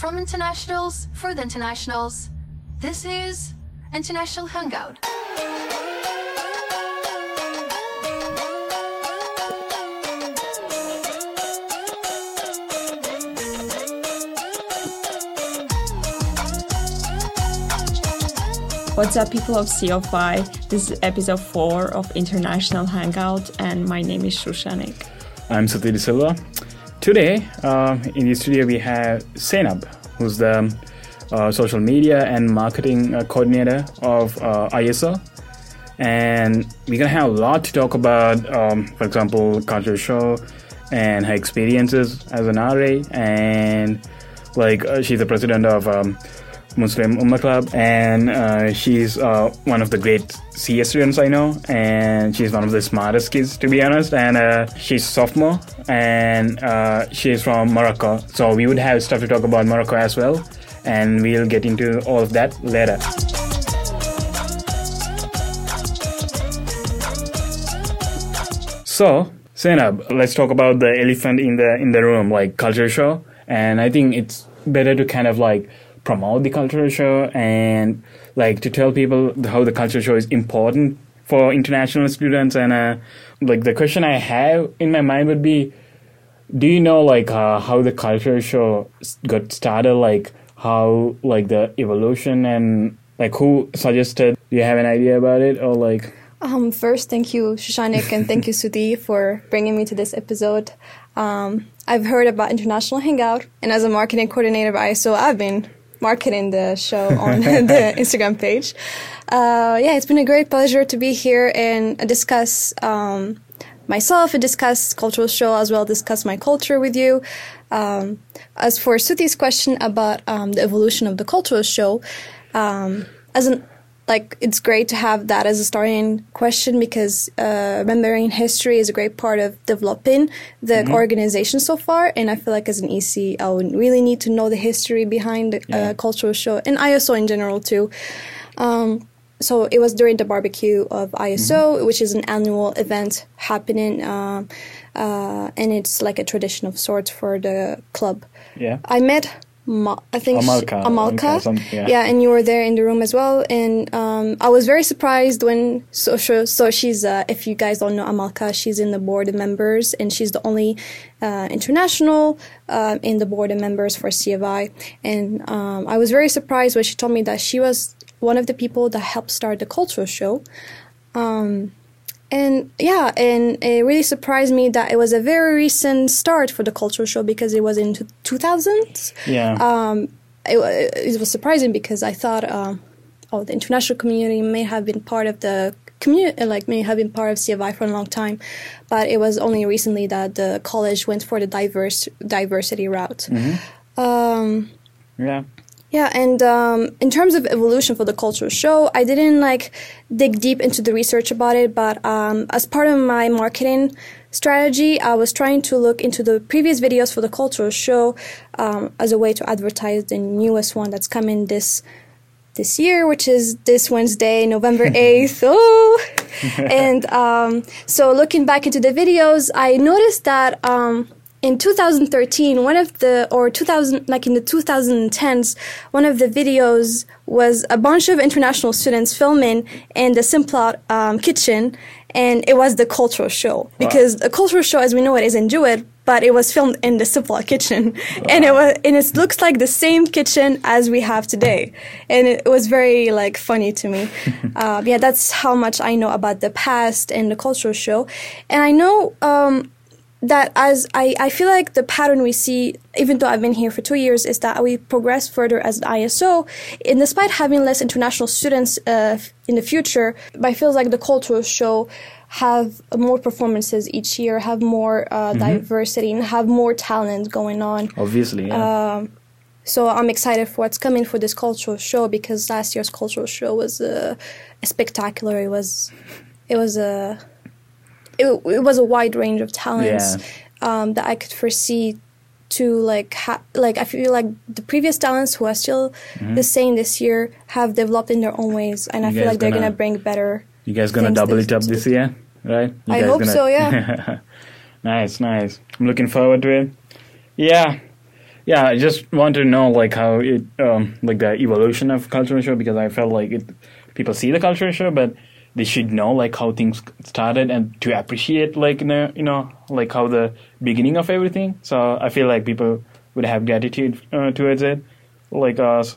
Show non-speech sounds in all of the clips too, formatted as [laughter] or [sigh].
From internationals for the internationals. This is International Hangout. What's up, people of COFI? This is episode 4 of International Hangout, and my name is Shushanik. I'm Sati Silva. Today, uh, in the studio, we have Zaynab, who's the uh, social media and marketing uh, coordinator of uh. And we're going to have a lot to talk about, um, for example, culture show and her experiences as an RA. And like, uh, she's the president of um, Muslim Ummah Club, and uh, she's uh, one of the great CS students I know, and she's one of the smartest kids, to be honest. And uh, she's sophomore, and uh, she's from Morocco. So we would have stuff to talk about Morocco as well, and we'll get into all of that later. So, Zaynab, let's talk about the elephant in the in the room, like culture show. And I think it's better to kind of like promote the cultural show and like to tell people how the cultural show is important for international students. And uh, like the question i have in my mind would be do you know like uh, how the cultural show got started? Like how like the evolution and like who suggested? Do you have an idea about it? Or like um, first, thank you, Shushanik, and thank you, Suti, for bringing me to this episode. Um, I've heard about International Hangout, and as a marketing coordinator of ISO, I've been marketing the show [laughs] on [laughs] the Instagram page. Uh, yeah, it's been a great pleasure to be here and discuss um, myself and discuss cultural show as well discuss my culture with you. Um, as for Suti's question about um, the evolution of the cultural show, um, as an like it's great to have that as a starting question because uh, remembering history is a great part of developing the mm-hmm. organization so far. And I feel like as an EC, I would really need to know the history behind the uh, yeah. uh, cultural show and ISO in general too. Um, so it was during the barbecue of ISO, mm-hmm. which is an annual event happening, uh, uh, and it's like a tradition of sorts for the club. Yeah, I met Ma- I think Amalka. Amalka. yeah. yeah. and you were there in the room as well. And um, I was very surprised when so so, so she's uh, if you guys don't know Amalka, she's in the board of members, and she's the only uh, international uh, in the board of members for CFI. And um, I was very surprised when she told me that she was one of the people that helped start the cultural show. Um, and yeah, and it really surprised me that it was a very recent start for the cultural show because it was in 2000s. Yeah. Um, it, it, was surprising because I thought, um, oh, the international community may have been part of the community, like may have been part of CFI for a long time, but it was only recently that the college went for the diverse diversity route. Mm-hmm. Um, yeah. Yeah, and um, in terms of evolution for the cultural show, I didn't like dig deep into the research about it, but um, as part of my marketing strategy, I was trying to look into the previous videos for the cultural show um, as a way to advertise the newest one that's coming this this year, which is this Wednesday, November [laughs] 8th. oh! and um, so looking back into the videos, I noticed that um, in 2013 one of the or 2000 like in the 2010s one of the videos was a bunch of international students filming in the simplot um, kitchen and it was the cultural show. Because wow. the cultural show as we know it is in Jewett but it was filmed in the simplot kitchen. Wow. and it was and it looks like the same kitchen as we have today. And it, was very like funny to me. [laughs] Uh, yeah that's how much i know about the past and the cultural show. And i know um, that as I, I feel like the pattern we see, even though I've been here for two years, is that we progress further as an ISO. And despite having less international students uh, in the future, I feel like the cultural show have more performances each year, have more uh, mm-hmm. diversity, and have more talent going on. Obviously, yeah. Um, so I'm excited for what's coming for this cultural show because last year's cultural show was uh, spectacular. It was, it was a it, it was a wide range of talents yeah. um, that I could foresee to like ha- like I feel like the previous talents who are still mm-hmm. the same this year have developed in their own ways, and you I feel like they're gonna, bring better. You guys gonna double it up this year, right? You I hope gonna... so. Yeah. [laughs] nice, nice. I'm looking forward to it. Yeah. yeah, I just want to know like how it um, like the evolution of cultural show because I felt like it people see the cultural show, but they should know like how things started and to appreciate like you know, you know like how the beginning of everything. So I feel like people would have gratitude uh, towards it. Like us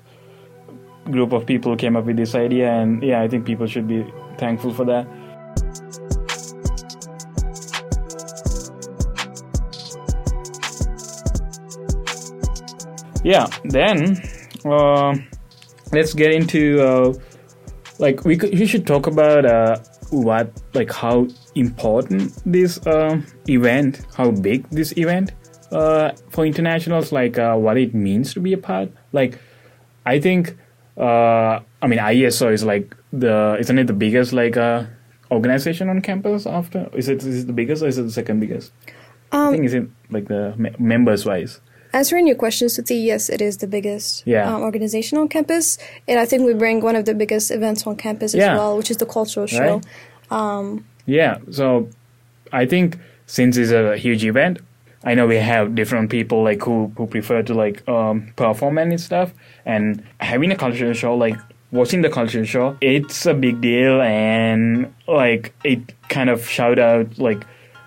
group of people came up with this idea, and yeah, I think people should be thankful for that. Yeah, then uh, let's get into uh, like we could, we should talk about uh, what like how important this uh, event, how big this event uh, for internationals, like uh, what it means to be a part. Like, I think, uh, I mean, ISO is like the isn't it the biggest like uh, organization on campus? After is it is it the biggest or is it the second biggest? I think is it like the me- members wise. Answering your questions, question, Suti, yes, it is the biggest Yeah. um, organization on campus, and I think we bring one of the biggest events on campus Yeah. as well, which is the cultural show. Right. Yeah, so I think since it's a huge event, I know we have different people like who who prefer to like um, perform and stuff, and having a cultural show like watching the cultural show, it's a big deal, and like it kind of shout out like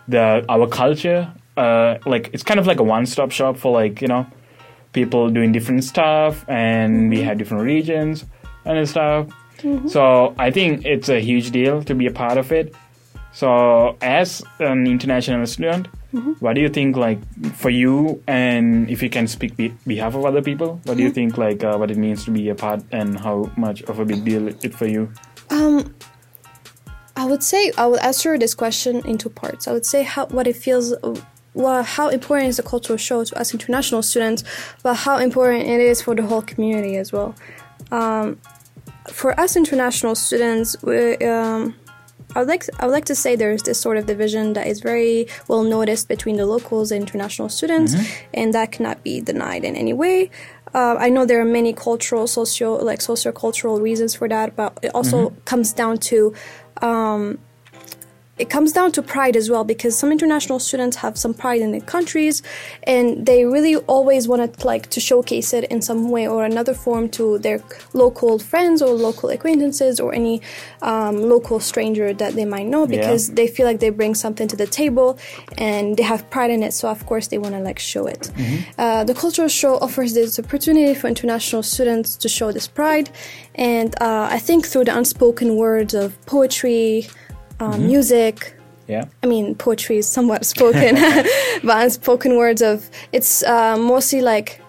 the our culture. Uh, like it's kind of like a one-stop shop for like you know people doing different stuff, and we have different regions and stuff. So I think it's a huge deal to be a part of it. So as an international student, what do you think like for you and if you can speak be- behalf of other people, what do you think like uh, what it means to be a part and how much of a big deal it, it for you? Um, I would say I would answer this question in two parts. I would say how what it feels, well, how important is the cultural show to us international students, but how important it is for the whole community as well. Um, for us international students, we, um, I would like I would like to say there's this sort of division that is very well noticed between the locals and international students, and that cannot be denied in any way. Uh, I know there are many cultural, socio like sociocultural reasons for that, but it also comes down to um, it comes down to pride as well because some international students have some pride in their countries and they really always want to like to showcase it in some way or another form to their local friends or local acquaintances or any um, local stranger that they might know because they feel like they bring something to the table and they have pride in it so of course they want to like show it. Uh, the cultural show offers this opportunity for international students to show this pride and uh, i think through the unspoken words of poetry um, music. Yeah. I mean, poetry is somewhat spoken, [laughs] [laughs] but unspoken words of it's uh, mostly like,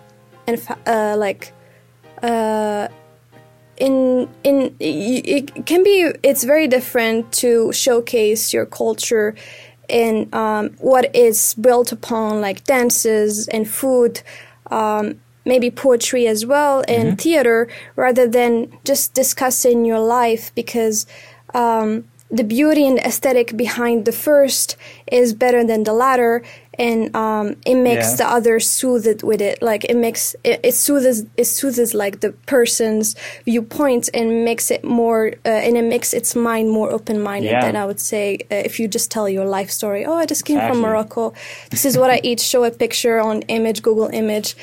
in uh, like, uh, in in it can be. It's very different to showcase your culture in um, what is built upon like dances and food. Um, maybe poetry as well and theater rather than just discussing your life because um, the beauty and aesthetic behind the first is better than the latter and um, it makes Yeah. the other soothed with it like it makes it, it soothes it soothes like the person's viewpoint and makes it more uh, and it makes its mind more open-minded Yeah. than i would say uh, if you just tell your life story oh i just came Exactly. from morocco this is what i eat show a picture on image google image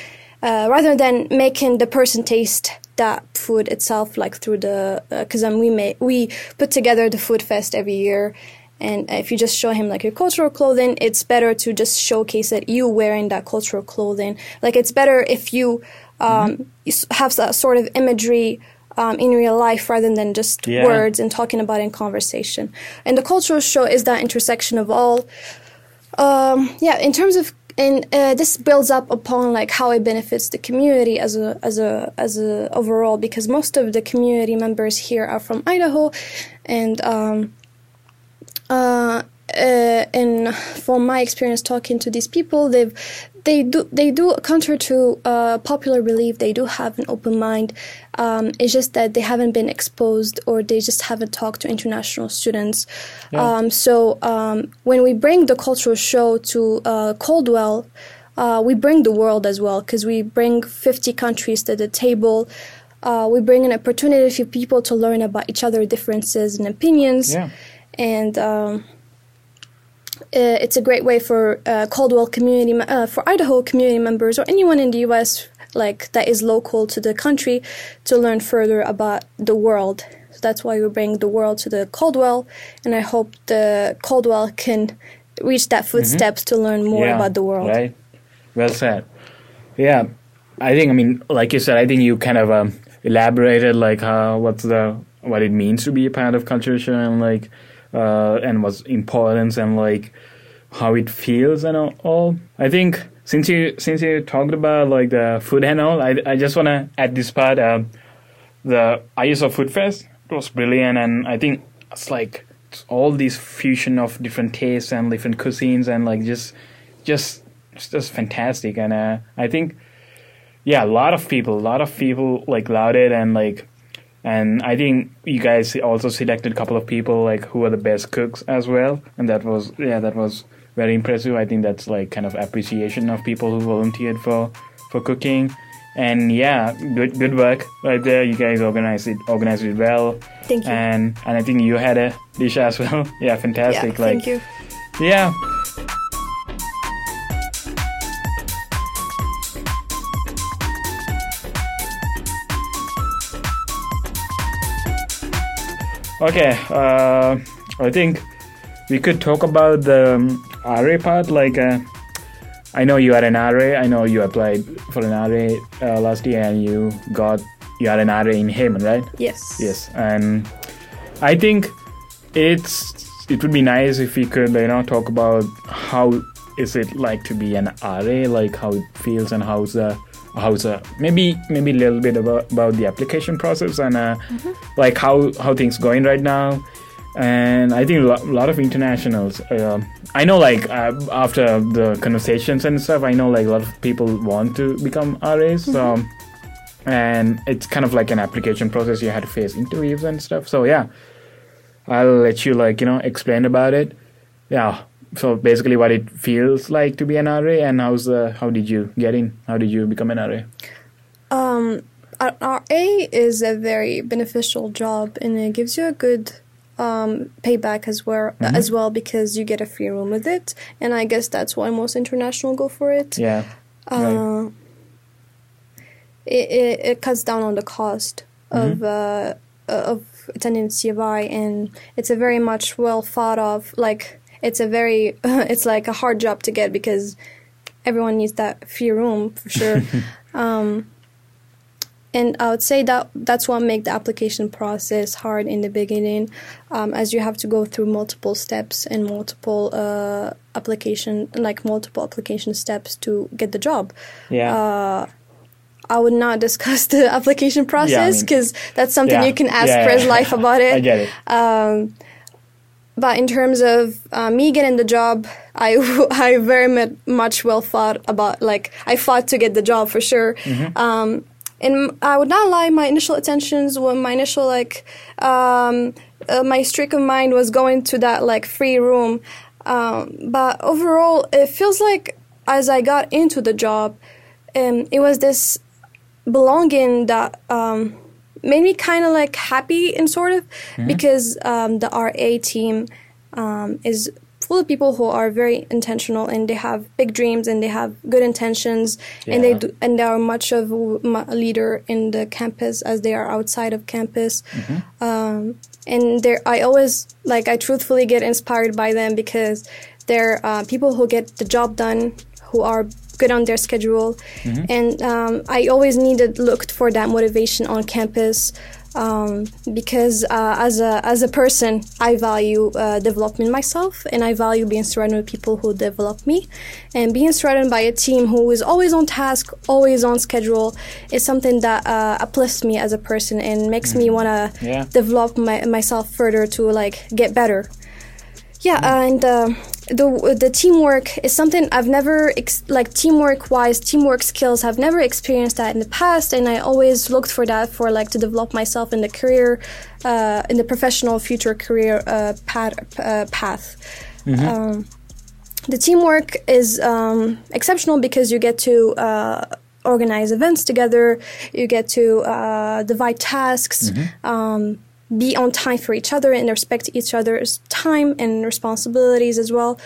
uh, rather than making the person taste that food itself like through the because um, we make we put together the food fest every year. And if you just show him like your cultural clothing it's better to just showcase it you wearing that cultural clothing. Like it's better if you um, you s- have that sort of imagery um, in real life rather than just Yeah. words and talking about in conversation. And the cultural show is that intersection of all. Um, yeah, in terms of and uh, this builds up upon like how it benefits the community as a as a as a overall because most of the community members here are from Idaho, and um, uh, uh, and from my experience talking to these people, they've they do they do counter to uh, popular belief. They do have an open mind. Um, it's just that they haven't been exposed, or they just haven't talked to international students. Um, so um, when we bring the cultural show to uh, Caldwell, uh, we bring the world as well because we bring 50 countries to the table. Uh, we bring an opportunity for people to learn about each other's differences and opinions Yeah. and um, it's a great way for uh, Caldwell community, uh, for Idaho community members or anyone in the U.S. like that is local to the country to learn further about the world. So that's why we bring the world to the Caldwell, and I hope the Caldwell can reach that footsteps to learn more Yeah, about the world. Right. Well said. Yeah, I think. I mean, like you said, I think you kind of um, elaborated like how what's the what it means to be a part of culture and like uh, and what's importance and like how it feels and all-. I think since you since you talked about like the food and all, I I just wanna add this part. Um, the ISO Food Fest it was brilliant, and I think it's like it's all these fusion of different tastes and different cuisines, and like just just just fantastic. And uh, I think yeah, a lot of people, a lot of people like it, and like and I think you guys also selected a couple of people like who are the best cooks as well, and that was yeah, that was very impressive. I think that's like kind of appreciation of people who volunteered for for cooking. And yeah, good good work right there. You guys organized it organized it well. Thank you. And and I think you had a dish as well. [laughs] yeah, fantastic. yeah, like thank you. yeah. Okay, uh, I think we could talk about the um, RA part. Like, uh, I know you are an RA. I know you applied for an RA uh, last year, and you got you are an RA in Hayman, right? Yes. Yes, and I think it's it would be nice if we could you know talk about how is it like to be an RA, like how it feels and how's the how's the maybe maybe a little bit about about the application process and uh, like how how things going right now. And I think a lo- lot of internationals. Uh, I know, like uh, after the conversations and stuff, I know like a lot of people want to become RAs. So and it's kind of like an application process you had to face interviews and stuff so yeah i'll let you like you know explain about it yeah so basically what it feels like to be an ra and how's the how did you get in how did you become an ra Um, an RA is a very beneficial job, and it gives you a good um, payback as well. As well, because you get a free room with it, and I guess that's why most international go for it. yeah right. Uh, it, it it cuts down on the cost of uh, of attending CFI, and it's a very much well thought of. Like it's a very [laughs] it's like a hard job to get because everyone needs that free room for sure. [laughs] um, and I would say that that's what make the application process hard in the beginning, um, as you have to go through multiple steps and multiple uh, application, like multiple application steps to get the job. yeah Uh, I would not [laughs] discuss the application process mean- because that's something Yeah. you can ask Yeah, yeah. Life about it. i get it Um, but in terms of uh, me getting the job, I [laughs] I very much well thought about like I fought to get the job for sure. Um, and I would not lie, my initial intentions, when my initial like um, uh, my streak of mind was going to that like free room. Um, but overall, it feels like as I got into the job, um, it was this belonging that um, made me kind of like happy and sort of because um, the RA team um, is full of people who are very intentional and they have big dreams and they have good intentions and they do, and they are much of a leader in the campus as they are outside of campus. Um, and there, I always like I truthfully get inspired by them because they're uh, people who get the job done, who are good on their schedule, and um, I always needed looked for that motivation on campus. Um, because uh, as a as a person, I value uh, development myself, and I value being surrounded with people who develop me, and being surrounded by a team who is always on task, always on schedule, is something that uh, uplifts me as a person and makes me want to Yeah. develop my, myself further to like get better. Yeah, and uh, the the teamwork is something I've never ex- like teamwork wise teamwork skills. I've never experienced that in the past, and I always looked for that for like to develop myself in the career, uh, in the professional future career uh, path. Uh, path. Um, the teamwork is um, exceptional because you get to uh, organize events together, you get to uh, divide tasks, um, be on time for each other and respect each other's time and responsibilities as well.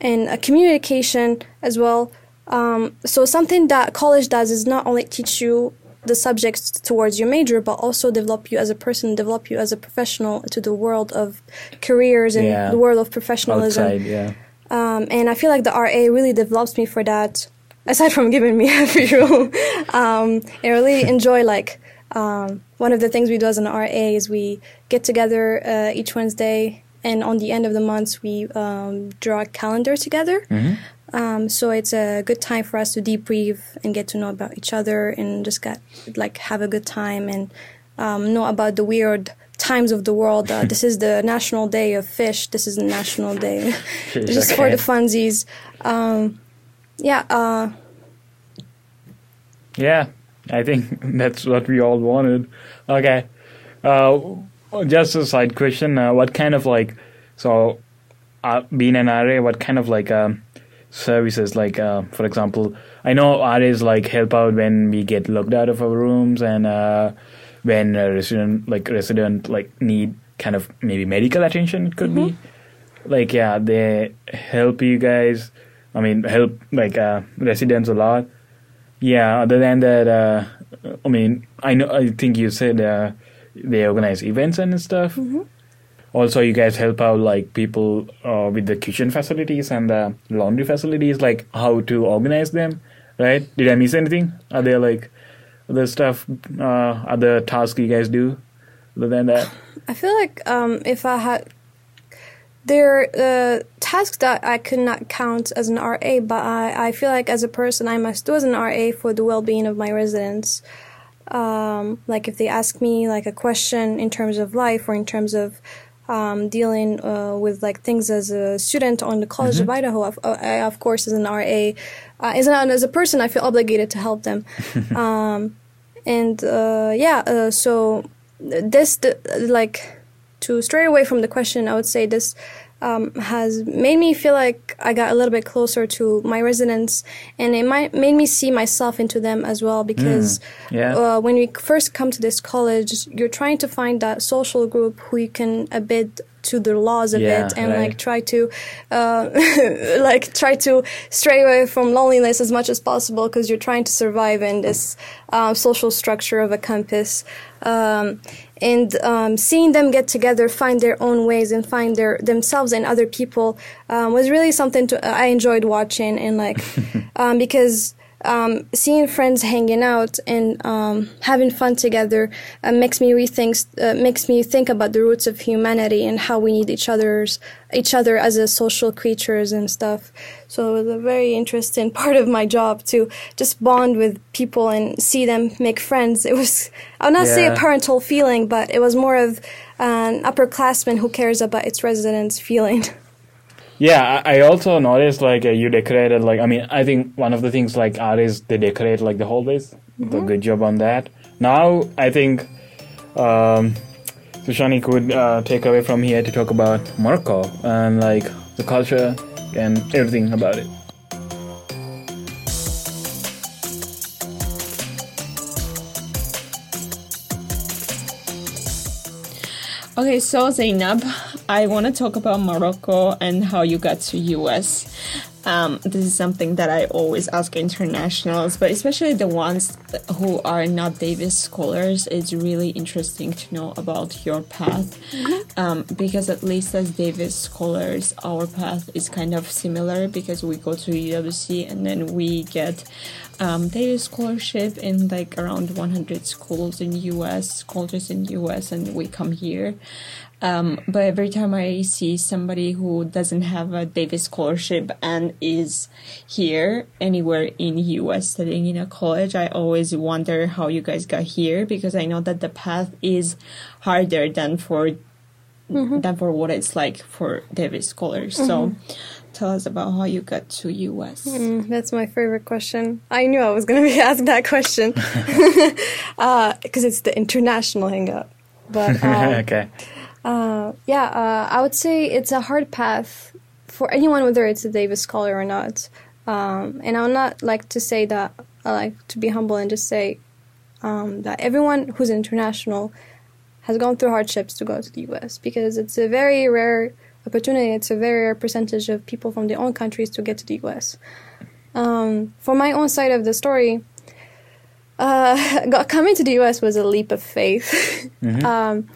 and uh, communication as well. Um, so something that college does is not only teach you the subjects towards your major, but also develop you as a person, develop you as a professional to the world of careers and Yeah. the world of professionalism. Outside, yeah. Um, and I feel like the RA really develops me for that. Aside from giving me [laughs] a free room, [laughs] um, I really enjoy like um, one of the things we do as an RA is we get together uh, each Wednesday, and on the end of the month we um, draw a calendar together. Um, so it's a good time for us to debrief and get to know about each other and just get like have a good time and um, know about the weird times of the world. Uh, this is the [laughs] National Day of Fish. This is the National Day [laughs] [laughs] just for the funsies. Um, yeah, uh, Yeah, I think [laughs] that's what we all wanted. Okay. Uh, just a side question. Uh, what kind of like, so uh, being an RA, what kind of like um, services, like, uh, for example, I know RAs like help out when we get locked out of our rooms and uh, when a resident, like, resident, like, need kind of maybe medical attention, it could be. Like, yeah, they help you guys. I mean, help like uh, residents a lot. Yeah, other than that, uh, I mean, I know. I think you said uh, they organize events and stuff. Also, you guys help out like people uh, with the kitchen facilities and the laundry facilities, like how to organize them. Right? Did I miss anything? Are there like other stuff, uh, other tasks you guys do? Other than that, [laughs] I feel like um, if I had there uh, tasks that I could not count as an RA, but I, I feel like as a person I must do as an RA for the well-being of my residents. Um, like if they ask me like a question in terms of life or in terms of um, dealing uh, with like things as a student on the College of Idaho, of, uh, I, of course, as an RA, uh, as, an, as a person, I feel obligated to help them. [laughs] um, and uh, yeah, uh, so this the, like to stray away from the question, I would say this um, has made me feel like I got a little bit closer to my residents, and it might made me see myself into them as well. Because yeah. uh, when you first come to this college, you're trying to find that social group who you can abid to the laws of Yeah, it and right. like try to uh, [laughs] like try to stray away from loneliness as much as possible because you're trying to survive in this uh, social structure of a campus um, and um, seeing them get together find their own ways and find their themselves and other people um, was really something to, I enjoyed watching and like [laughs] um, because um, seeing friends hanging out and um, having fun together uh, makes me rethink uh, makes me think about the roots of humanity and how we need each other's each other as a social creatures and stuff. So it was a very interesting [laughs] part of my job to just bond with people and see them make friends. It was I would not say a parental feeling, but it was more of an upperclassman who cares about its residents feeling. [laughs] Yeah, I also noticed like uh, you decorated like I mean I think one of the things like artists they decorate like the hallways. Do a good job on that. Now I think um, Sushani could uh, take away from here to talk about Morocco and like the culture and everything about it. Okay, so Zaynab, I want to talk about Morocco and how you got to US. Um, this is something that I always ask internationals, but especially the ones who are not Davis scholars. It's really interesting to know about your path, um, because at least as Davis scholars, our path is kind of similar because we go to UWC and then we get um, Davis scholarship in like around 100 schools in US, colleges in US, and we come here. Um, but every time I see somebody who doesn't have a Davis scholarship and is here anywhere in US studying in a college, I always wonder how you guys got here because I know that the path is harder than for than for what it's like for Davis scholars. So tell us about how you got to US. Mm, That's my favorite question. I knew I was going to be [laughs] asked that question [laughs] [laughs] because it's the international hangout. But um, okay. Uh, yeah, uh, I would say it's a hard path for anyone, whether it's a Davis scholar or not. Um, and I would not like to say that. I like to be humble and just say um, that everyone who's international has gone through hardships to go to the U.S. because it's a very rare opportunity. It's a very rare percentage of people from their own countries to get to the U.S. Um, for my own side of the story, uh, [laughs] coming to the U.S. was a leap of faith. [laughs] um,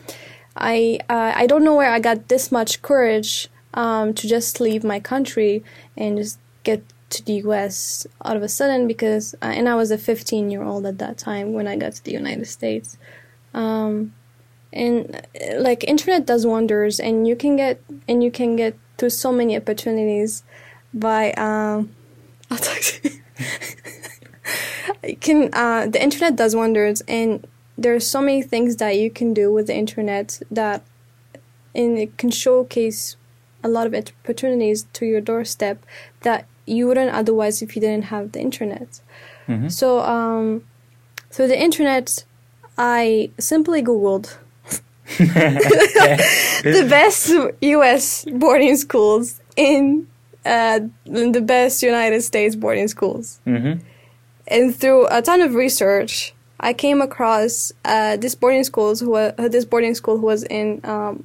I uh, I don't know where I got this much courage um, to just leave my country and just get to the U.S. out of a sudden because uh, and I was a 15 year old at that time when I got to the United States. Um, and uh, like internet does wonders, and you can get and you can get to so many opportunities by um, [laughs] I'll talk to you [laughs] can uh, the internet does wonders, and there's so many things that you can do with the internet that and it can showcase a lot of opportunities to your doorstep that you wouldn't otherwise if you didn't have the internet. Mm-hmm. So um, through the internet, I simply googled [laughs] the best U.S. boarding schools in uh, the best United States boarding schools. Mm-hmm. And through a ton of research, I came across uh, this boarding schools who uh, this boarding school who was in um,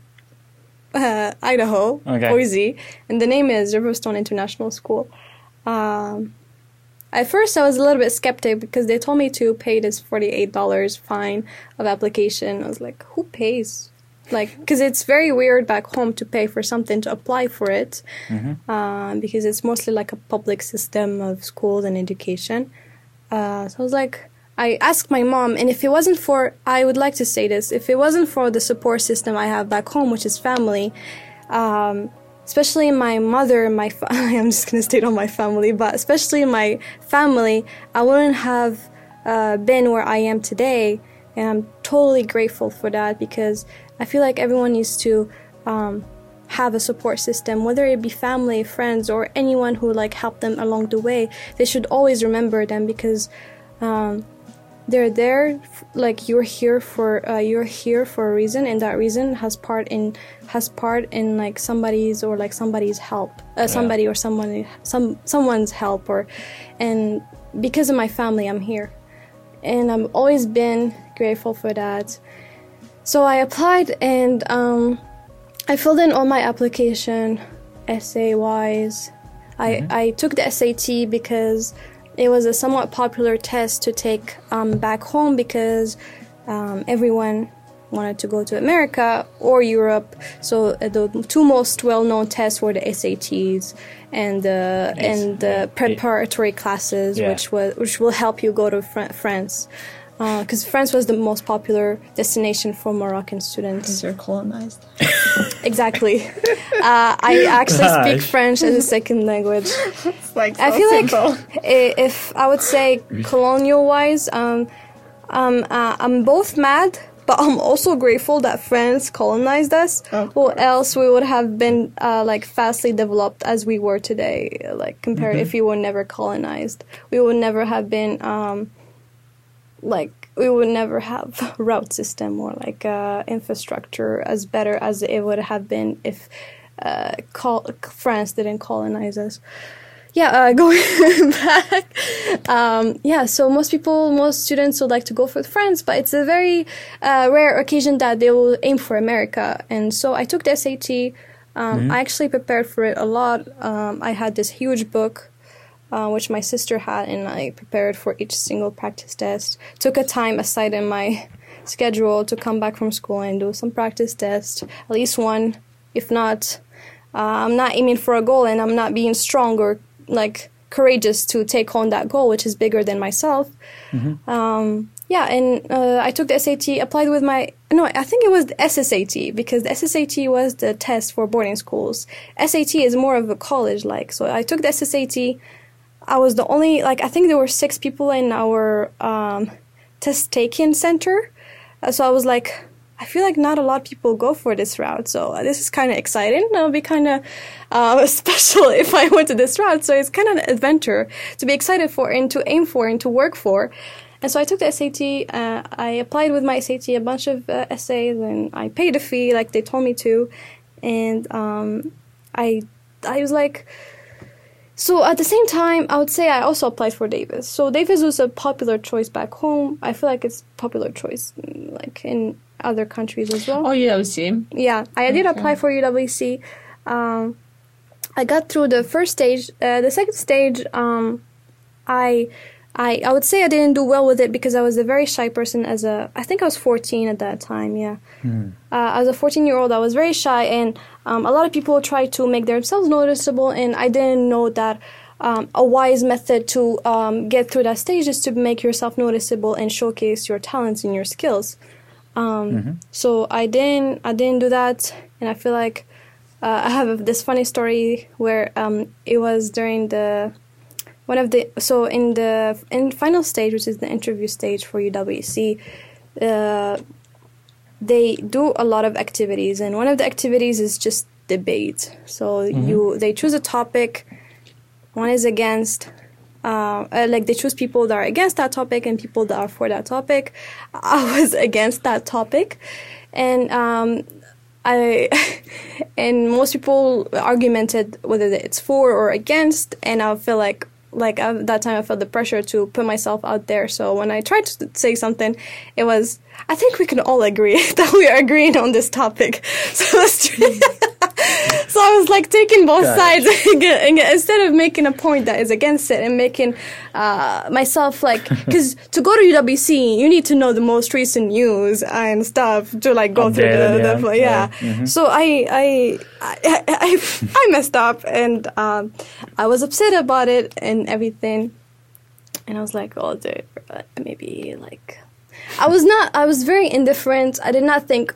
uh, [laughs] Idaho, Okay. Boise, and the name is Riverstone International School. Um, at first, I was a little bit skeptic because they told me to pay this forty-eight dollars fine of application. I was like, "Who pays?" Like, because it's very weird back home to pay for something to apply for it, uh, because it's mostly like a public system of schools and education. Uh, so I was like, I asked my mom, and if it wasn't for, I would like to say this, if it wasn't for the support system I have back home, which is family, um, especially my mother, my fa- [laughs] I'm just gonna state on my family, but especially my family, I wouldn't have uh, been where I am today, and I'm totally grateful for that because I feel like everyone needs to um, have a support system, whether it be family, friends, or anyone who like helped them along the way. They should always remember them because um, they're there. Like you're here for uh, you're here for a reason, and that reason has part in has part in like somebody's or like somebody's help, uh, somebody or someone some someone's help, or and because of my family, I'm here, and I've always been grateful for that. So I applied and um, I filled in all my application, essay wise. I, I took the SAT because it was a somewhat popular test to take um, back home because um, everyone wanted to go to America or Europe. So uh, the two most well-known tests were the SATs and the and the preparatory classes, Yeah. which was which will help you go to Fran- France. Because France was the most popular destination for Moroccan students. Because you're colonized. [laughs] Exactly. uh, I actually speak French as a second language. It's like I feel simple. like i- if I would say colonial wise, um, um, uh, I'm both mad, but I'm also grateful that France colonized us, Of or else we would have been uh, like fastly developed as we were today. Like compared, if we were never colonized, we would never have been um, like we would never have [laughs] route system or like uh, infrastructure as better as it would have been if uh, France didn't colonize us. Yeah, uh, [laughs] going back. Um, yeah, so most people, most students would like to go for France, but it's a very uh, rare occasion that they will aim for America. And so I took the SAT. Um, I actually prepared for it a lot. Um, I had this huge book uh, which my sister had, and I prepared for each single practice test. Took a time aside in my schedule to come back from school and do some practice tests, at least one. If not, uh, I'm not aiming for a goal, and I'm not being strong or like courageous to take on that goal, which is bigger than myself. Um, yeah, and uh, I took the SAT, applied with my no, I think it was the SSAT because the SSAT was the test for boarding schools. SAT is more of a college like, so I took the SSAT. I was the only like I think there were six people in our um, test taking center, Uh, so I was like, I feel like not a lot of people go for this route, so uh, this is kind of exciting. It'll be kind of uh, [laughs] special if I went to this route. So it's kind of an adventure to be excited for and to aim for and to work for. And so I took the SAT. Uh, I applied with my SAT a bunch of uh, essays, and I paid a fee like they told me to. And um, I, I was like, so at the same time, I would say I also applied for Davis. So Davis was a popular choice back home. I feel like it's popular choice, mm, like in other countries as well. Oh, yeah, we. Yeah, I did Okay. apply for UWC. Um, I got through the first stage. Uh, the second stage, um, I, I, I would say I didn't do well with it because I was a very shy person. As a, I think I was 14 at that time. Yeah, uh, as a 14 year old, I was very shy, and um, a lot of people try to make themselves noticeable, and I didn't know that. Um, a wise method to um, get through that stage is to make yourself noticeable and showcase your talents and your skills. Um, So I didn't, I didn't do that, and I feel like uh, I have this funny story where um, it was during the one of the so in the in final stage, which is the interview stage for UWC, uh, they do a lot of activities, and one of the activities is just debate. So you they choose a topic. One is against. Uh, uh, like they choose people that are against that topic and people that are for that topic. [laughs] I was against that topic, and um, I [laughs] and most people argumented whether it's for or against, and I feel like like at that time I felt the pressure to put myself out there. So when I tried to say something, it was I think we can all agree [laughs] that we are agreeing on this topic. [laughs] So it's [laughs] so I was like taking both Got sides and get- and get- instead of making a point that is against it and making uh, myself like because to go to UWC you need to know the most recent news and stuff to like go through the, yeah. the yeah. Yeah. Mhm. So I I I, I I messed up and um, I was upset about it and everything, and I was like, oh, dude, maybe like I was not. I was very indifferent. I did not think.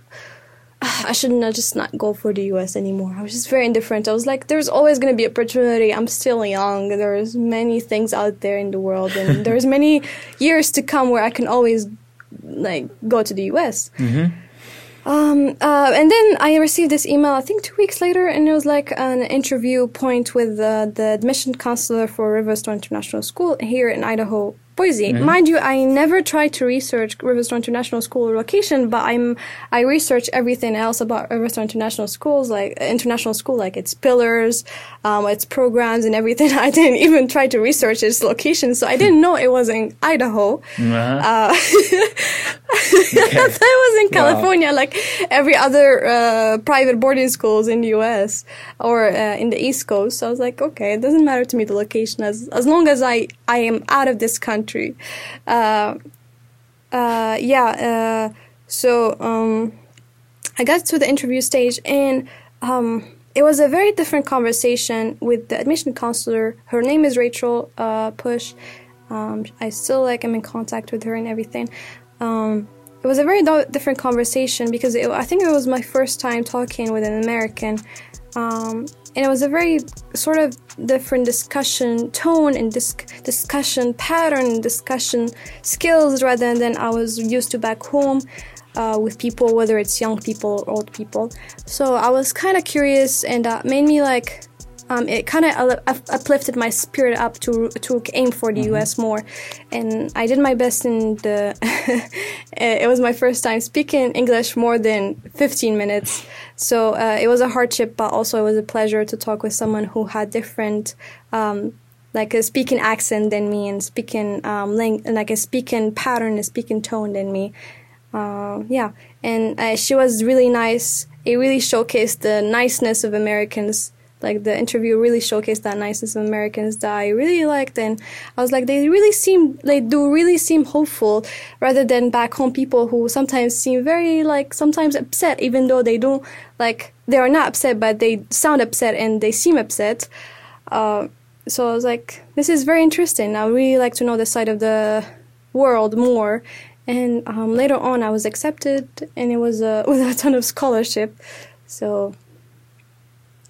"Ah, I should not just not go for the U.S. anymore. I was just very indifferent. I was like, "There's always going to be opportunity. I'm still young. There's many things out there in the world, and [laughs] there's many years to come where I can always like go to the U.S." Um, uh, and then I received this email, I think two weeks later, and it was like an interview point with uh, the admission counselor for Riverstone International School here in Idaho, Boise. Mind you, I never tried to research Riverstone International School location, but I'm I research everything else about Riverstone International Schools, like international school, like its pillars, um, its programs, and everything. [laughs] I didn't even try to research its location, so I didn't know it was in Idaho. Uh-huh. Uh, [laughs] [laughs] I was in Wow. California, like every other uh, private boarding schools in the U.S. or uh, in the East Coast. So I was like, okay, it doesn't matter to me the location as as long as I I am out of this country. Uh, uh, yeah. Uh, so um, I got to the interview stage and. Um, it was a very different conversation with the admission counselor. Her name is Rachel uh, Push. Um, I still like am in contact with her and everything. Um, it was a very different conversation because it, I think it was my first time talking with an American, um, and it was a very sort of different discussion tone and dis- discussion pattern, and discussion skills rather than I was used to back home. Uh, with people, whether it's young people or old people. So I was kind of curious, and uh, made me like um, it kind of uplifted my spirit up to to aim for the U.S. more, and I did my best in the. [laughs] it was my first time speaking English more than 15 minutes, so uh, it was a hardship, but also it was a pleasure to talk with someone who had different. Um, like a speaking accent than me and speaking um, lang- like a speaking pattern a speaking tone than me uh, yeah, and uh, she was really nice. It really showcased the niceness of Americans. Like the interview really showcased that niceness of Americans that I really liked, and I was like, they really seem, they do really seem hopeful, rather than back home people who sometimes seem very like sometimes upset, even though they don't like they are not upset, but they sound upset and they seem upset. Uh, so I was like, this is very interesting. I really like to know the side of the world more. And um, later on, I was accepted, and it was uh, [laughs] with a ton of scholarship. So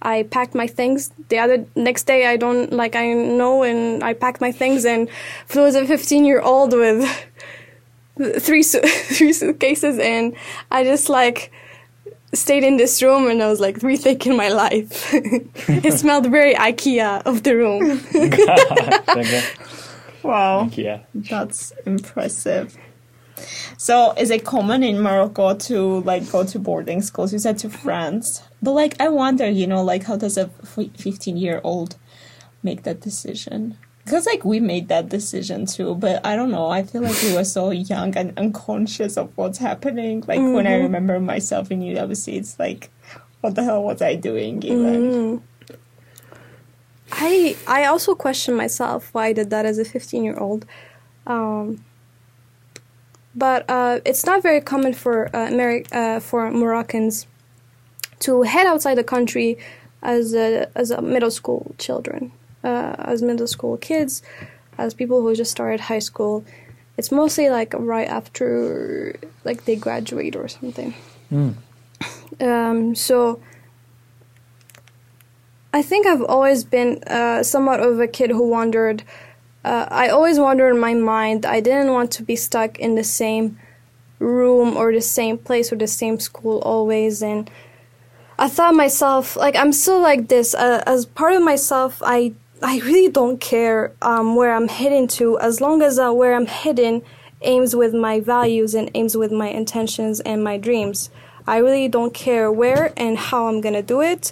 I packed my things. The other next day, I don't like I know, and I packed my things and flew as a 15 year old with [laughs] three su- [laughs] three suitcases, and I just like stayed in this room and I was like rethinking my life. [laughs] it smelled very IKEA of the room. okay. Wow. Yeah. That's impressive. So, is it common in Morocco to like go to boarding schools? You said to France, but like I wonder, you know, like how does a fifteen-year-old make that decision? Because like we made that decision too, but I don't know. I feel like we were so young and unconscious of what's happening. Like when I remember myself in UWC, it's like, what the hell was I doing even? I I also question myself why I did that as a 15 year old. Um, but uh, it's not very common for uh, Ameri- uh, for Moroccans to head outside the country as a, as a middle school children, uh, as middle school kids, as people who just started high school. It's mostly like right after like they graduate or something. Um, so I think I've always been uh, somewhat of a kid who wondered. Uh, I always wondered in my mind. I didn't want to be stuck in the same room or the same place or the same school always. And I thought myself like I'm still like this. Uh, as part of myself, I I really don't care um, where I'm heading to as long as uh, where I'm heading aims with my values and aims with my intentions and my dreams. I really don't care where and how I'm gonna do it.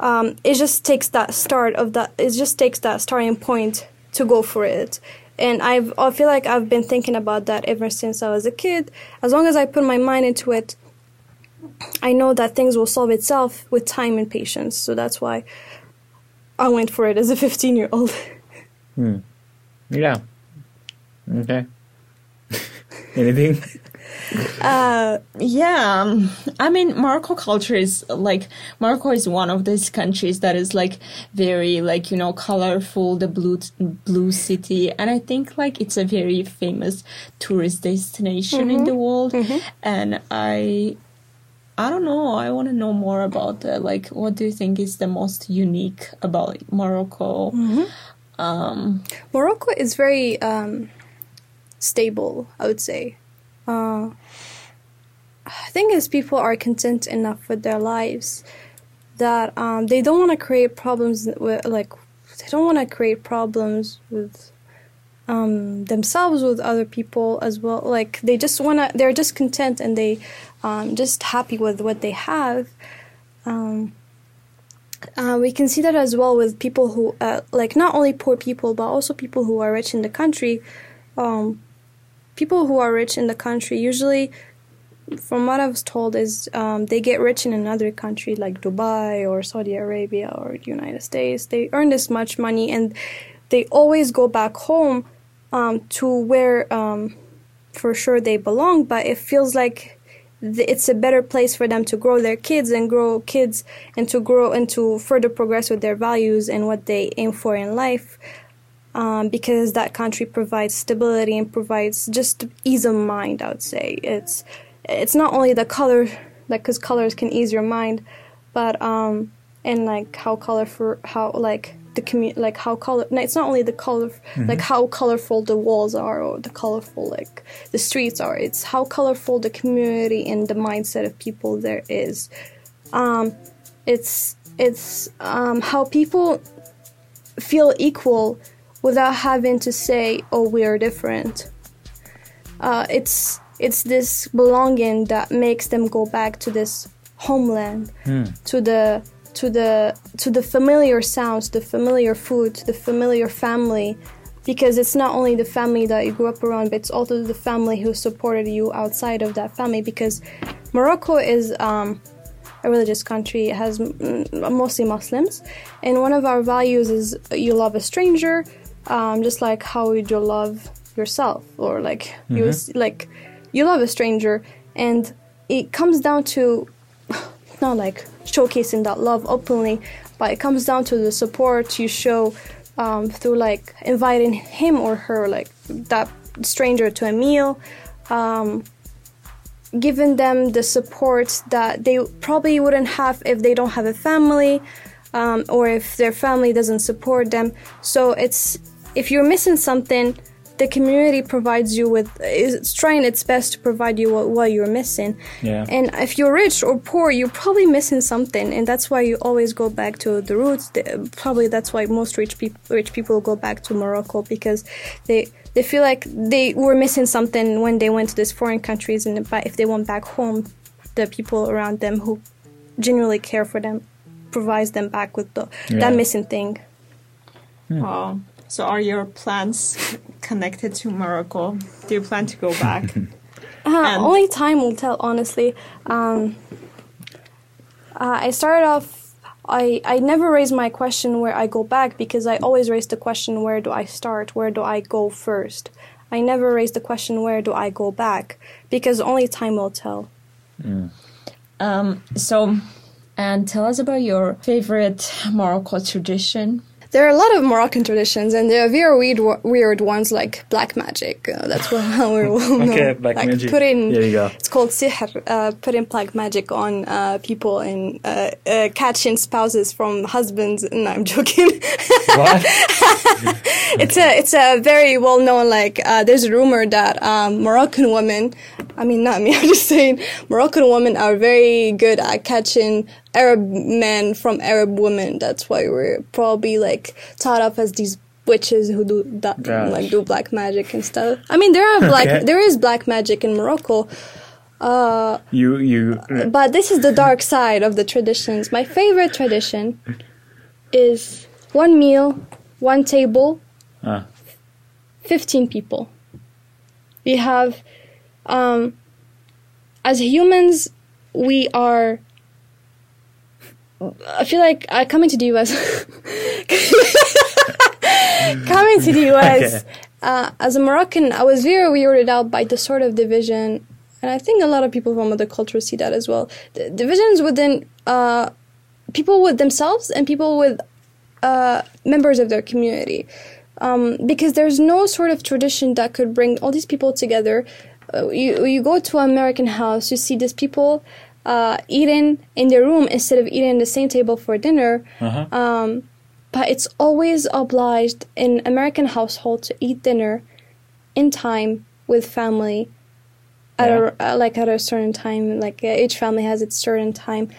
Um, it just takes that start of that. It just takes that starting point to go for it. And I've, I feel like I've been thinking about that ever since I was a kid. As long as I put my mind into it, I know that things will solve itself with time and patience. So that's why I went for it as a [laughs] 15 year old. Yeah. Okay. [laughs] Anything? [laughs] Uh, Yeah, um, I mean, Morocco culture is like Morocco is one of these countries that is like very like you know colorful, the blue blue city, and I think like it's a very famous tourist destination in the world, and I. I don't know. I want to know more about that. Like, what do you think is the most unique about Morocco? Morocco is very um, stable, I would say. Uh, I think as people are content enough with their lives that um, they don't want to create problems with, like, they don't want to create problems with um, themselves, with other people as well. Like, they just want to, they're just content and they um, just happy with what they have. Um, uh, we can see that as well with people who, uh, like, not only poor people, but also people who are rich in the country. Um, people who are rich in the country usually, from what I was told, is um, they get rich in another country like Dubai or Saudi Arabia or United States. They earn this much money and they always go back home um, to where, um, for sure, they belong. But it feels like it's a better place for them to grow their kids and grow kids and to grow and to further progress with their values and what they aim for in life um, because that country provides stability and provides just ease of mind. I would say it's it's not only the color, like because colors can ease your mind, but um, and like how colorful, how like the commu- like how color. No, it's not only the color, like how colorful the walls are or the colorful like the streets are. It's how colorful the community and the mindset of people there is. Um, it's it's um, how people feel equal without having to say, "Oh, we are different." Uh, it's it's this belonging that makes them go back to this homeland, to the to the to the familiar sounds, the familiar food, the familiar family, because it's not only the family that you grew up around, but it's also the family who supported you outside of that family. Because Morocco is um, a religious country. It has mostly Muslims, and one of our values is you love a stranger, um, just like how would you love yourself, or like you like you love a stranger, and it comes down to not like showcasing that love openly, but it comes down to the support you show um, through like inviting him or her, like that stranger, to a meal. Um, giving them the support that they probably wouldn't have if they don't have a family um, or if their family doesn't support them. So it's if you're missing something, the community provides you with is trying its best to provide you what, what you're missing. Yeah. And if you're rich or poor, you're probably missing something, and that's why you always go back to the roots. The- Probably that's why most rich people rich people go back to Morocco because they they feel like they were missing something when they went to these foreign countries, and but if they went back home, the people around them who genuinely care for them provides them back with the Yeah. that missing thing. Wow. So are your plans connected to Morocco? Do you plan to go back? [laughs] Uh, only time will tell, honestly. Um, Uh, I started off. I, I never raised my question where I go back because I always raised the question where do I start? Where do I go first? I never raised the question where do I go back because only time will tell. Um, so, and tell us about your favorite Morocco tradition. There are a lot of Moroccan traditions, and there are very weird, weird ones like black magic. Uh, that's what [laughs] how we're well known. Okay, black like magic. Put in, There you go. It's called sihr. Uh, put in black magic on uh, people and uh, uh, catching spouses from husbands. [laughs] No, I'm joking. What? [laughs] it's a it's a very well known like uh, there's a rumor that um, Moroccan women, I mean not me, I'm just saying Moroccan women are very good at catching Arab men from Arab women. That's why we're probably like taught up as these witches who do that Gosh. like do black magic and stuff. I mean there are black Okay. there is black magic in Morocco. Uh, you you but this is the dark side of the traditions. My favorite tradition is one meal, one table, Ah. 15 people. We have, um, as humans, we are. I feel like uh, coming to the US. [laughs] coming to the US, [laughs] Okay. uh, as a Moroccan, I was very weirded out by the sort of division, and I think a lot of people from other cultures see that as well. The divisions within uh, people with themselves and people with uh, members of their community. Um, because there's no sort of tradition that could bring all these people together. Uh, you you go to an American house, you see these people uh, eating in their room instead of eating at the same table for dinner. Uh-huh. Um, but it's always obliged in American household to eat dinner in time with family at a, uh, like at a certain time. Like uh, each family has its certain time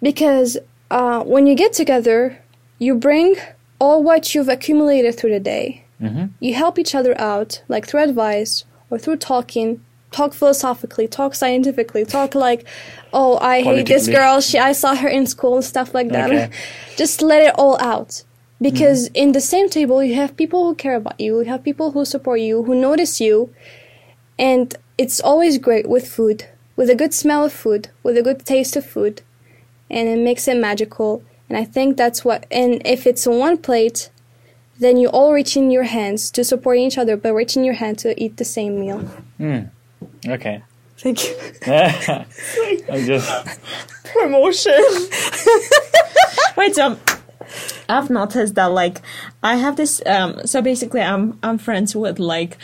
because uh, when you get together, you bring all what you've accumulated through the day. Mhm. You help each other out, like through advice or through talking. Talk philosophically, talk scientifically, talk like, oh, I hate this girl. She, I saw her in school and stuff like that. Okay. [laughs] Just let it all out, because mm. in the same table you have people who care about you, you have people who support you, who notice you, and it's always great with food, with a good smell of food, with a good taste of food, and it makes it magical. And I think that's what. And if it's on one plate, then you all reach in your hands to support each other, but reach in your hand to eat the same meal. Hmm. Okay. Thank you. [laughs] I just [laughs] promotion. [laughs] Wait, so I've noticed that like I have this um so basically I'm I'm friends with like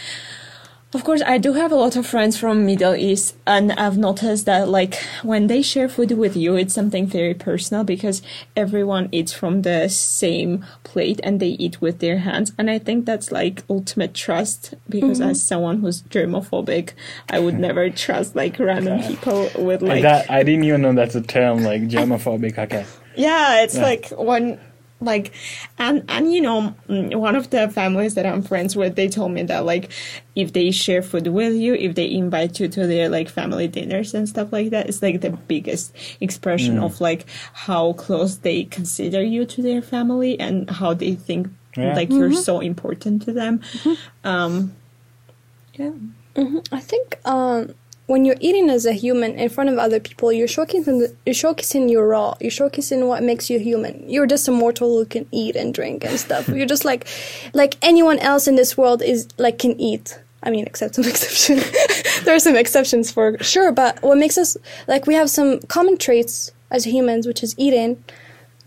of course I do have a lot of friends from Middle East and I've noticed that like when they share food with you it's something very personal because everyone eats from the same plate and they eat with their hands and I think that's like ultimate trust because mm-hmm. as someone who's germophobic I would never [laughs] trust like random people with like that I didn't even know that's a term like germophobic. Okay. yeah, it's Yeah. like one like and and you know mm, one of the families that I'm friends with they told me that like if they share food with you if they invite you to their like family dinners and stuff like that it's like the biggest expression Mm. of like how close they consider you to their family and how they think Yeah. like you're so important to them. Um yeah. I think um, when you're eating as a human in front of other people, you're showcasing the, you're showcasing your raw. You're showcasing what makes you human. You're just a mortal who can eat and drink and stuff. you're just like like anyone else in this world is like can eat. I mean, except some [laughs] exception. there are some exceptions for sure, but what makes us like we have some common traits as humans, which is eating,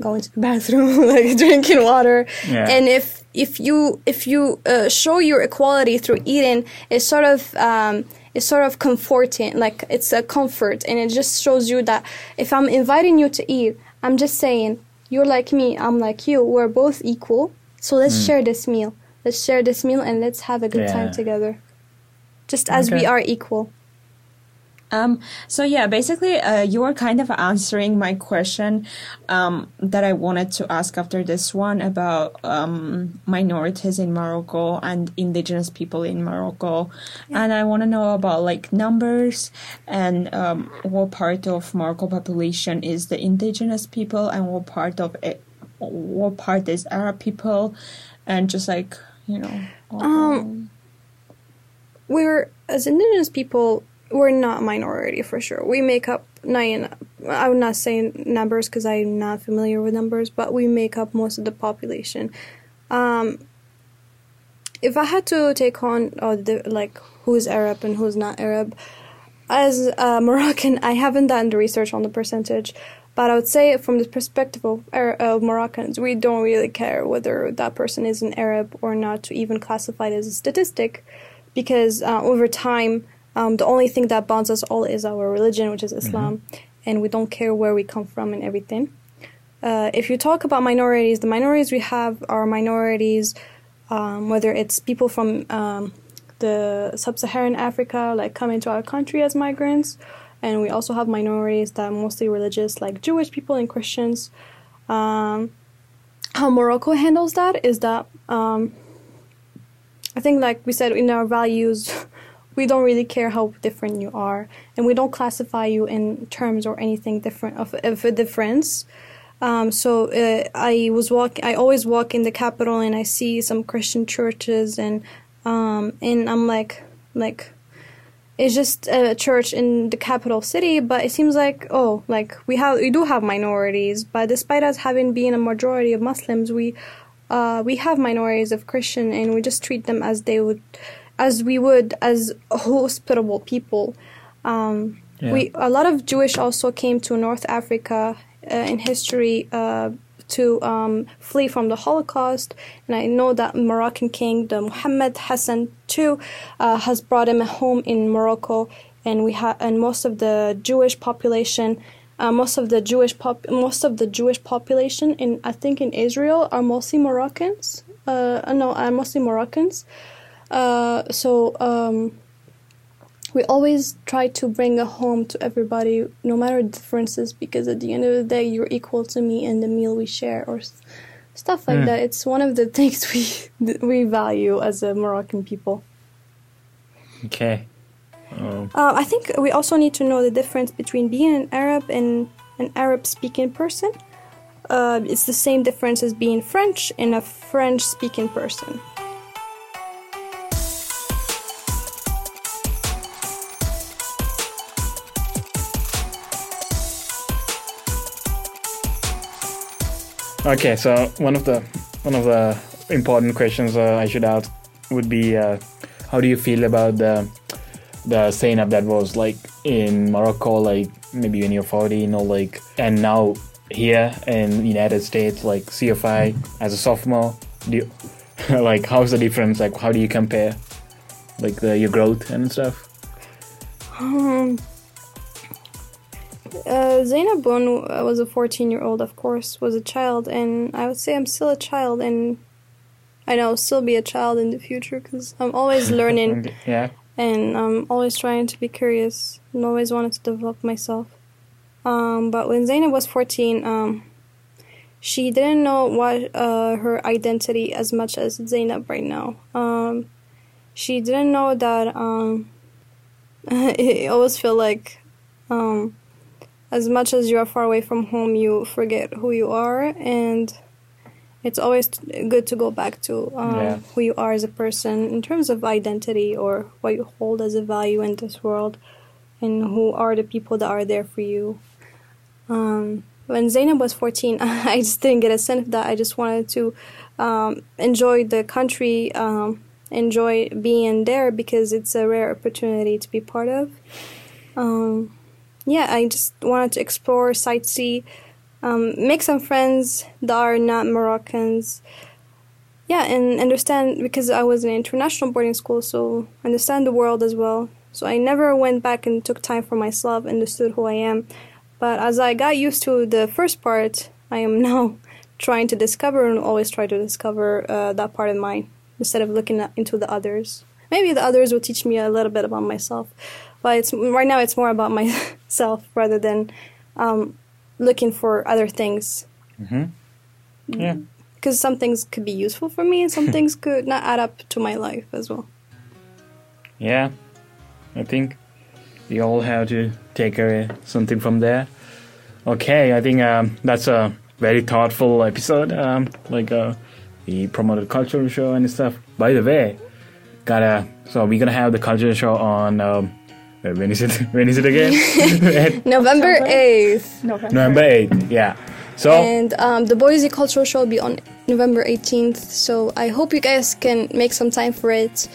going to the bathroom, [laughs] like drinking water, Yeah. and if if you if you uh, show your equality through eating, it's sort of um, it's sort of comforting, like it's a comfort, and it just shows you that if I'm inviting you to eat, I'm just saying you're like me, I'm like you, we're both equal, so let's hmm. share this meal, let's share this meal, and let's have a good Yeah. time together, just as we are equal. Um, so yeah, basically, uh, you were kind of answering my question um, that I wanted to ask after this one about um, minorities in Morocco and indigenous people in Morocco, and I want to know about like numbers and um, what part of Morocco population is the indigenous people and what part of it, what part is Arab people, and just like you know. Um, we're as indigenous people we're not a minority for sure we make up nine I'm not saying numbers because I'm not familiar with numbers, but we make up most of the population. Um, if I had to take on uh, the, like who's Arab and who's not Arab, as a Moroccan, I haven't done the research on the percentage, but I would say from the perspective of, of Moroccans, we don't really care whether that person is an Arab or not to even classify it as a statistic, because uh, over time, um, the only thing that bonds us all is our religion, which is Islam, mm-hmm. and we don't care where we come from and everything. Uh, if you talk about minorities, the minorities we have are minorities, um, whether it's people from um, the sub-Saharan Africa, like coming to our country as migrants, and we also have minorities that are mostly religious, like Jewish people and Christians. Um, how Morocco handles that is that um, I think, like we said, in our values, [laughs] we don't really care how different you are, and we don't classify you in terms or anything different of, of a difference. Um, so uh, I was walk. I always walk in the capital, and I see some Christian churches, and um, and I'm like, like, it's just a church in the capital city, but it seems like oh, like we have we do have minorities, but despite us having been a majority of Muslims, we uh, we have minorities of Christian, and we just treat them as they would, as we would as hospitable people. Um, yeah. We a lot of Jewish also came to North Africa uh, in history uh, to um, flee from the Holocaust. And I know that Moroccan king, the Mohammed Hassan II, uh, has brought him home in Morocco. And we have, and most of the Jewish population, uh, most of the Jewish pop, most of the Jewish population in, I think, in Israel are mostly Moroccans. Uh, no, are mostly Moroccans. So. Um, we always try to bring a home to everybody, no matter the differences, because at the end of the day, you're equal to me in the meal we share or stuff like mm. that. It's one of the [laughs] things we we value as a Moroccan people. Okay. Oh. Uh, I think we also need to know the difference between being an Arab and an Arab-speaking person. Uh, it's the same difference as being French and a French-speaking person. Okay, so one of the one of the important questions uh, I should ask would be, uh, how do you feel about the the Zaynab that was like in Morocco, like maybe when you're 14 or like, and now here in United States, like CFI as a sophomore? Do you, [laughs] like how's the difference? Like how do you compare, like the, your growth and stuff? Um, uh, Zaynab Bon was a 14 year old, of course, was a child, and I would say I'm still a child, and I know I'll still be a child in the future because I'm always [laughs] learning. yeah. And I'm always trying to be curious and always wanted to develop myself. Um, but when Zaynab was 14, um, she didn't know what uh, her identity as much as Zaynab right now. Um, she didn't know that um, [laughs] it always felt like um, as much as you are far away from home, you forget who you are, and it's always good to go back to um, yeah. who you are as a person in terms of identity or what you hold as a value in this world, and who are the people that are there for you. Um, when Zaynab was 14, [laughs] I just didn't get a sense of that. I just wanted to um, enjoy the country, um, enjoy being there because it's a rare opportunity to be part of. Um, yeah, I just wanted to explore, sightsee, um, make some friends that are not Moroccans. Yeah, and understand because I was in international boarding school, so understand the world as well. So I never went back and took time for myself, understood who I am. But as I got used to the first part, I am [laughs] now trying to discover and always try to discover uh, that part of mine instead of looking into the others. Maybe the others will teach me a little bit about myself but it's right now it's more about [laughs] myself rather than um, looking for other things. Mm-hmm. Yeah. Because some things could be useful for me, and some things [laughs] could not add up to my life as well. Yeah, I think we all have to take away something from there. Okay, I think um, that's a very thoughtful episode. Um, like uh, we promoted cultural show and stuff. By the way, gotta so we're gonna have the cultural show on um, When is it? [laughs] When is it again? [laughs] November 8th. November 8th. Yeah. So And um, the Boise Cultural Show will be on November 18th. So I hope you guys can make some time for it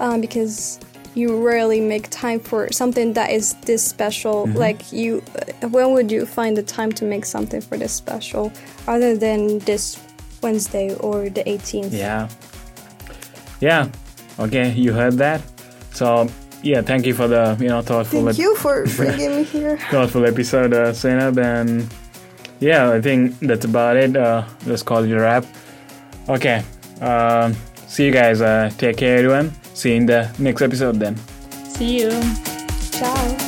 um, because you rarely make time for something that is this special. Mm-hmm. Like you, uh, when would you find the time to make something for this special, other than this Wednesday or the 18th? yeah, yeah. Okay, you heard that. So yeah, thank you for the you know thoughtful Thank you for bringing me here. [laughs] thoughtful episode, uh, Zaynab, and yeah, I think that's about it. Uh, let's call it a wrap. Okay, um, see you guys. Uh, take care, everyone. See you in the next episode then. See you. Ciao.